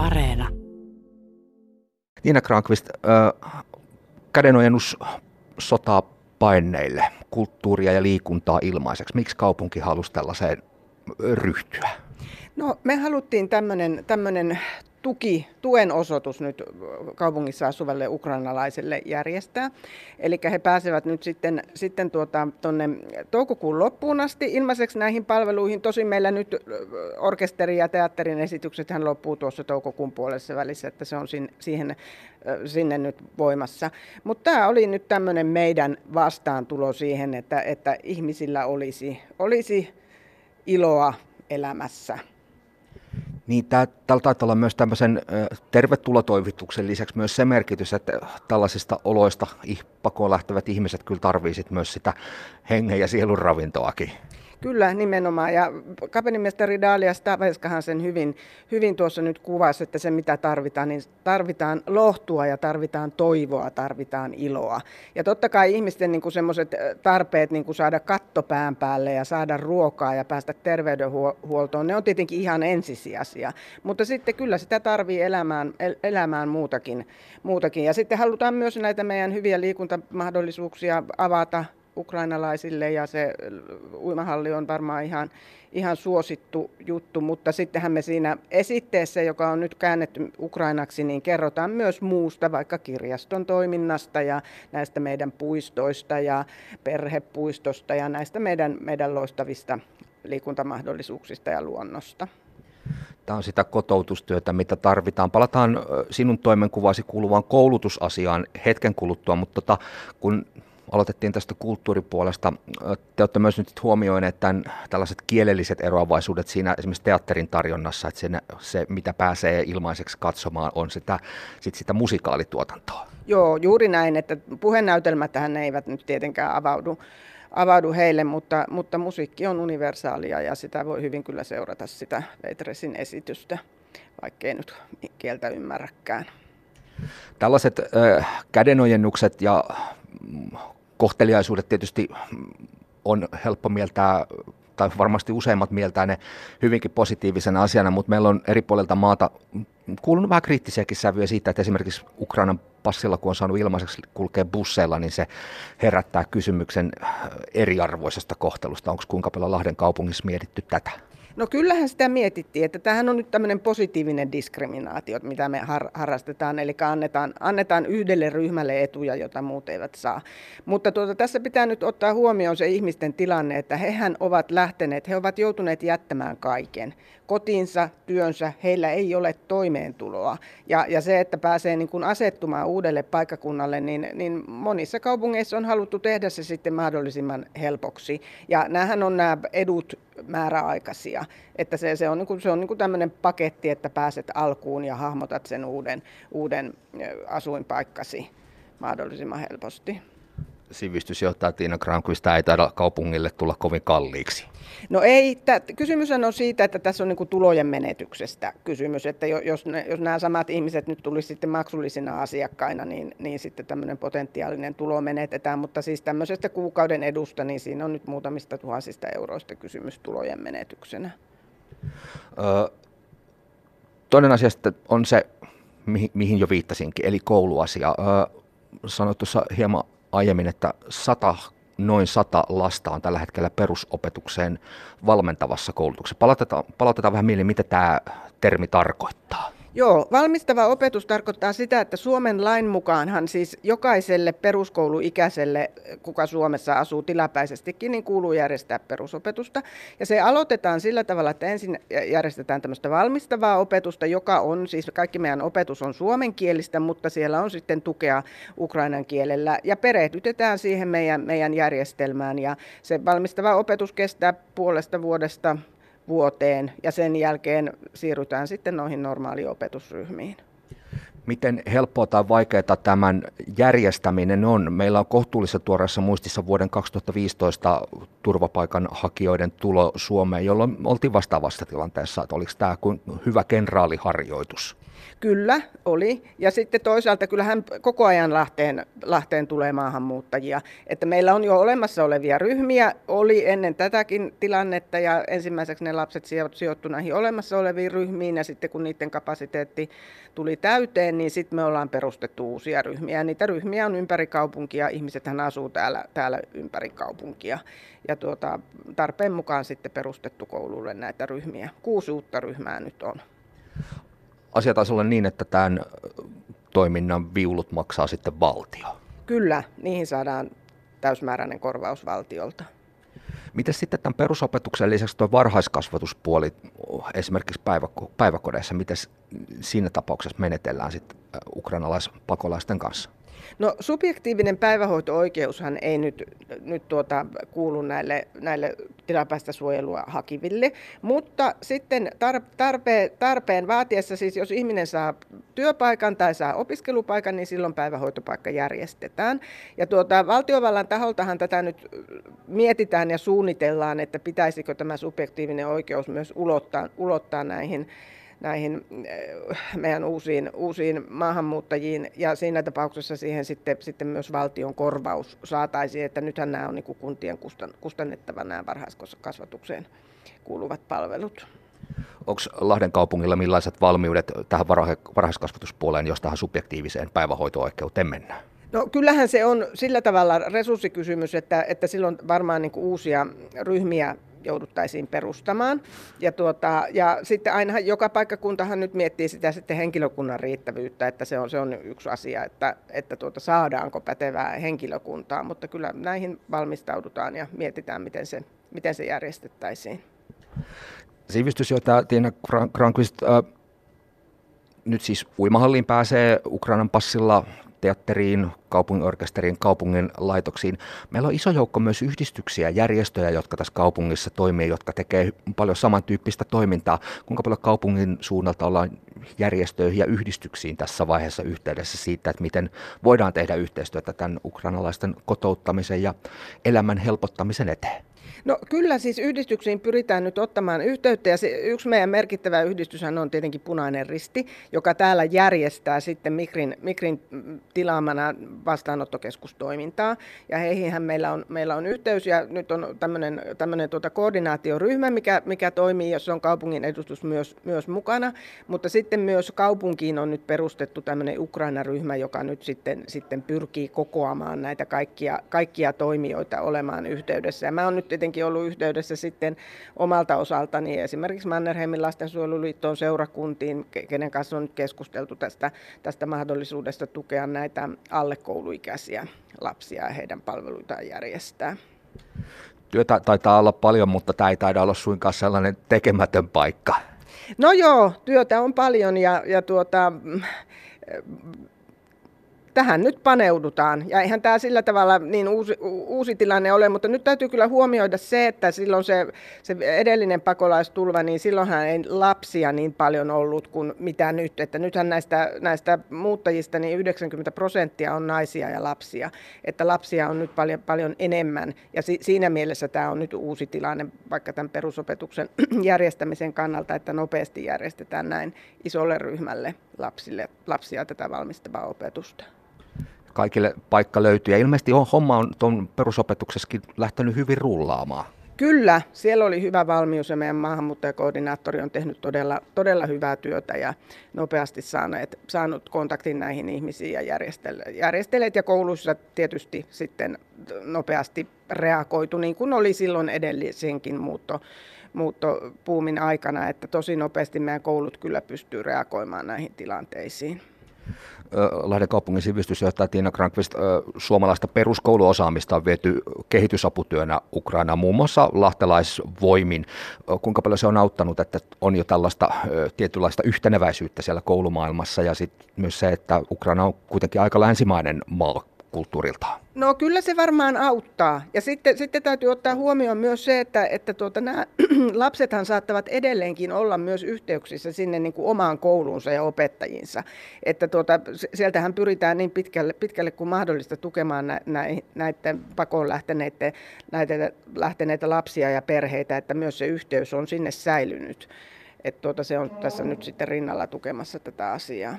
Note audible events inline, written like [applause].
Areena. Niina Krankvist, äh, kädenojennus sotaa paineille, kulttuuria ja liikuntaa ilmaiseksi. Miksi kaupunki halusi tällaiseen ryhtyä? No me haluttiin tämmöinen tuki, tuen osoitus nyt kaupungissa asuvalle ukrainalaiselle järjestää. Eli he pääsevät nyt sitten, sitten tuota, tonne toukokuun loppuun asti ilmaiseksi näihin palveluihin. Tosin meillä nyt orkesteri ja teatterin esitykset hän loppuu tuossa toukokuun puolessa välissä, että se on siihen, sinne nyt voimassa. Mutta tämä oli nyt tämmöinen meidän vastaantulo siihen, että, että ihmisillä olisi, olisi iloa elämässä. Niin tää, täällä taitaa olla myös tämmöisen tervetulotoivituksen lisäksi myös se merkitys, että tällaisista oloista pakoon lähtevät ihmiset kyllä tarvitsevat myös sitä hengen ja sielun ravintoakin. Kyllä, nimenomaan. Ja kapellimestari Dalia Staveskahan sen hyvin, hyvin tuossa nyt kuvasi, että se mitä tarvitaan, niin tarvitaan lohtua ja tarvitaan toivoa, tarvitaan iloa. Ja totta kai ihmisten niin semmoiset tarpeet niin kuin saada katto pään päälle ja saada ruokaa ja päästä terveydenhuoltoon, ne on tietenkin ihan ensisijaisia. Mutta sitten kyllä sitä tarvii elämään, elämään muutakin, muutakin. Ja sitten halutaan myös näitä meidän hyviä liikuntamahdollisuuksia avata ukrainalaisille ja se uimahalli on varmaan ihan, ihan suosittu juttu, mutta sittenhän me siinä esitteessä, joka on nyt käännetty ukrainaksi, niin kerrotaan myös muusta, vaikka kirjaston toiminnasta ja näistä meidän puistoista ja perhepuistosta ja näistä meidän, meidän loistavista liikuntamahdollisuuksista ja luonnosta. Tämä on sitä kotoutustyötä, mitä tarvitaan. Palataan sinun toimenkuvasi kuuluvaan koulutusasiaan hetken kuluttua, mutta tota, kun aloitettiin tästä kulttuuripuolesta. Te olette myös nyt huomioineet tämän, tällaiset kielelliset eroavaisuudet siinä esimerkiksi teatterin tarjonnassa, että se, se mitä pääsee ilmaiseksi katsomaan, on sitä, sit sitä musikaalituotantoa. Joo, juuri näin, että tähän eivät nyt tietenkään avaudu, avaudu heille, mutta, mutta musiikki on universaalia ja sitä voi hyvin kyllä seurata sitä Veitresin esitystä, vaikkei nyt kieltä ymmärräkään. Tällaiset äh, kädenojennukset ja kohteliaisuudet tietysti on helppo mieltää, tai varmasti useimmat mieltää ne hyvinkin positiivisena asiana, mutta meillä on eri puolilta maata kuulunut vähän kriittisiäkin sävyjä siitä, että esimerkiksi Ukrainan passilla, kun on saanut ilmaiseksi kulkea busseilla, niin se herättää kysymyksen eriarvoisesta kohtelusta. Onko kuinka paljon Lahden kaupungissa mietitty tätä? No kyllähän sitä mietittiin, että tämähän on nyt tämmöinen positiivinen diskriminaatio, mitä me har- harrastetaan, eli annetaan, annetaan yhdelle ryhmälle etuja, jota muut eivät saa. Mutta tuota, tässä pitää nyt ottaa huomioon se ihmisten tilanne, että hehän ovat lähteneet, he ovat joutuneet jättämään kaiken kotinsa, työnsä, heillä ei ole toimeentuloa. Ja, ja se, että pääsee niin kuin asettumaan uudelle paikkakunnalle, niin, niin monissa kaupungeissa on haluttu tehdä se sitten mahdollisimman helpoksi. Ja näähän on nämä edut määräaikaisia, että se, se on, niin kuin, se on niin kuin tämmöinen paketti, että pääset alkuun ja hahmotat sen uuden, uuden asuinpaikkasi mahdollisimman helposti sivistysjohtaja Tiina Granqvist, ei taida kaupungille tulla kovin kalliiksi. No ei, kysymys on siitä, että tässä on niin tulojen menetyksestä kysymys, että jos, ne, jos nämä samat ihmiset nyt tulisi sitten maksullisina asiakkaina, niin, niin sitten tämmöinen potentiaalinen tulo menetetään, mutta siis tämmöisestä kuukauden edusta, niin siinä on nyt muutamista tuhansista euroista kysymys tulojen menetyksenä. Ö, toinen asia on se, mihin, mihin jo viittasinkin, eli kouluasia. Ö, sanoit tuossa hieman aiemmin, että sata, noin sata lasta on tällä hetkellä perusopetukseen valmentavassa koulutuksessa. Palautetaan, palautetaan vähän mieleen, mitä tämä termi tarkoittaa. Joo, valmistava opetus tarkoittaa sitä, että Suomen lain mukaanhan siis jokaiselle peruskouluikäiselle, kuka Suomessa asuu tilapäisestikin, niin kuuluu järjestää perusopetusta. Ja se aloitetaan sillä tavalla, että ensin järjestetään tämmöistä valmistavaa opetusta, joka on, siis kaikki meidän opetus on suomenkielistä, mutta siellä on sitten tukea ukrainan kielellä. Ja perehdytetään siihen meidän, meidän järjestelmään. Ja se valmistava opetus kestää puolesta vuodesta vuoteen ja sen jälkeen siirrytään sitten noihin normaaliopetusryhmiin. Miten helppoa tai vaikeaa tämän järjestäminen on? Meillä on kohtuullisen tuoreessa muistissa vuoden 2015 turvapaikanhakijoiden tulo Suomeen, jolloin oltiin vastaavassa tilanteessa, että oliko tämä kuin hyvä kenraaliharjoitus? Kyllä, oli. Ja sitten toisaalta kyllähän koko ajan Lahteen, Lahteen tulee maahanmuuttajia. Että meillä on jo olemassa olevia ryhmiä, oli ennen tätäkin tilannetta ja ensimmäiseksi ne lapset sijoittu näihin olemassa oleviin ryhmiin ja sitten kun niiden kapasiteetti tuli täyteen, niin sitten me ollaan perustettu uusia ryhmiä. Ja niitä ryhmiä on ympäri kaupunkia, ihmisethän asuu täällä, täällä ympäri kaupunkia. Ja tuota, tarpeen mukaan sitten perustettu koululle näitä ryhmiä. Kuusi uutta ryhmää nyt on asia taisi olla niin, että tämän toiminnan viulut maksaa sitten valtio. Kyllä, niihin saadaan täysmääräinen korvaus valtiolta. Miten sitten tämän perusopetuksen lisäksi tuo varhaiskasvatuspuoli esimerkiksi päiväkodeissa, miten siinä tapauksessa menetellään sitten ukrainalaispakolaisten kanssa? No subjektiivinen päivähoito-oikeushan ei nyt, nyt tuota, kuulu näille, näille tilapäistä suojelua hakiville, mutta sitten tarpeen, tarpeen vaatiessa, siis jos ihminen saa työpaikan tai saa opiskelupaikan, niin silloin päivähoitopaikka järjestetään. Ja tuota, valtiovallan taholtahan tätä nyt mietitään ja suunnitellaan, että pitäisikö tämä subjektiivinen oikeus myös ulottaa, ulottaa näihin näihin eh, meidän uusiin, uusiin maahanmuuttajiin ja siinä tapauksessa siihen sitten, sitten myös valtion korvaus saataisiin, että nythän nämä on niin kuntien kustannettava nämä varhaiskasvatukseen kuuluvat palvelut. Onko Lahden kaupungilla millaiset valmiudet tähän varhaiskasvatuspuoleen, jos tähän subjektiiviseen päivähoito-oikeuteen mennään? No kyllähän se on sillä tavalla resurssikysymys, että, että silloin varmaan niin uusia ryhmiä jouduttaisiin perustamaan. Ja, tuota, ja sitten aina joka paikkakuntahan nyt miettii sitä sitten henkilökunnan riittävyyttä, että se on, se on yksi asia, että, että tuota, saadaanko pätevää henkilökuntaa, mutta kyllä näihin valmistaudutaan ja mietitään, miten se, miten se järjestettäisiin. Sivistysjohtaja Tiina Granqvist, äh, nyt siis uimahalliin pääsee Ukrainan passilla teatteriin, kaupunginorkesteriin, kaupungin laitoksiin. Meillä on iso joukko myös yhdistyksiä, järjestöjä, jotka tässä kaupungissa toimii, jotka tekee paljon samantyyppistä toimintaa. Kuinka paljon kaupungin suunnalta ollaan järjestöihin ja yhdistyksiin tässä vaiheessa yhteydessä siitä, että miten voidaan tehdä yhteistyötä tämän ukrainalaisten kotouttamisen ja elämän helpottamisen eteen? No kyllä siis yhdistyksiin pyritään nyt ottamaan yhteyttä ja se, yksi meidän merkittävä yhdistyshän on tietenkin Punainen Risti, joka täällä järjestää sitten Mikrin, Mikrin tilaamana vastaanottokeskustoimintaa. Ja heihinhän meillä on, meillä on yhteys ja nyt on tämmöinen, tuota koordinaatioryhmä, mikä, mikä toimii, jossa on kaupungin edustus myös, myös mukana, mutta sitten myös kaupunkiin on nyt perustettu tämmöinen Ukraina-ryhmä, joka nyt sitten, sitten pyrkii kokoamaan näitä kaikkia, kaikkia toimijoita olemaan yhteydessä. Ja mä oon nyt tietenkin tietenkin ollut yhteydessä sitten omalta osaltani esimerkiksi Mannerheimin lastensuojeluliittoon seurakuntiin, kenen kanssa on nyt keskusteltu tästä, tästä mahdollisuudesta tukea näitä alle kouluikäisiä lapsia ja heidän palveluitaan järjestää. Työtä taitaa olla paljon, mutta tämä ei taida olla suinkaan sellainen tekemätön paikka. No joo, työtä on paljon ja, ja tuota, tähän nyt paneudutaan. Ja eihän tämä sillä tavalla niin uusi, uusi tilanne ole, mutta nyt täytyy kyllä huomioida se, että silloin se, se edellinen pakolaistulva, niin silloinhan ei lapsia niin paljon ollut kuin mitä nyt. Että nythän näistä, näistä muuttajista niin 90 prosenttia on naisia ja lapsia. Että lapsia on nyt paljon, paljon enemmän. Ja si, siinä mielessä tämä on nyt uusi tilanne vaikka tämän perusopetuksen [clears throat] järjestämisen kannalta, että nopeasti järjestetään näin isolle ryhmälle lapsille, lapsia tätä valmistavaa opetusta kaikille paikka löytyy. Ja ilmeisesti on, homma on tuon perusopetuksessakin lähtenyt hyvin rullaamaan. Kyllä, siellä oli hyvä valmius ja meidän maahanmuuttajakoordinaattori on tehnyt todella, todella hyvää työtä ja nopeasti saaneet, saanut kontaktin näihin ihmisiin ja järjesteleet ja kouluissa tietysti sitten nopeasti reagoitu, niin kuin oli silloin edellisenkin muutto, muuttopuumin aikana, että tosi nopeasti meidän koulut kyllä pystyy reagoimaan näihin tilanteisiin. Lahden kaupungin sivistysjohtaja Tiina Krankvist, suomalaista peruskouluosaamista on viety kehitysaputyönä Ukrainaan, muun muassa lahtelaisvoimin. Kuinka paljon se on auttanut, että on jo tällaista tietynlaista yhteneväisyyttä siellä koulumaailmassa ja sitten myös se, että Ukraina on kuitenkin aika länsimainen maa kulttuuriltaan? No kyllä se varmaan auttaa. Ja sitten, sitten täytyy ottaa huomioon myös se, että, että tuota, nämä [clears throat] lapsethan saattavat edelleenkin olla myös yhteyksissä sinne niin kuin omaan kouluunsa ja opettajinsa. Että tuota, sieltähän pyritään niin pitkälle, pitkälle kuin mahdollista tukemaan nä, nä, näiden pakoon lähteneitä, näitä lähteneitä lapsia ja perheitä, että myös se yhteys on sinne säilynyt. Että tuota, se on tässä nyt sitten rinnalla tukemassa tätä asiaa.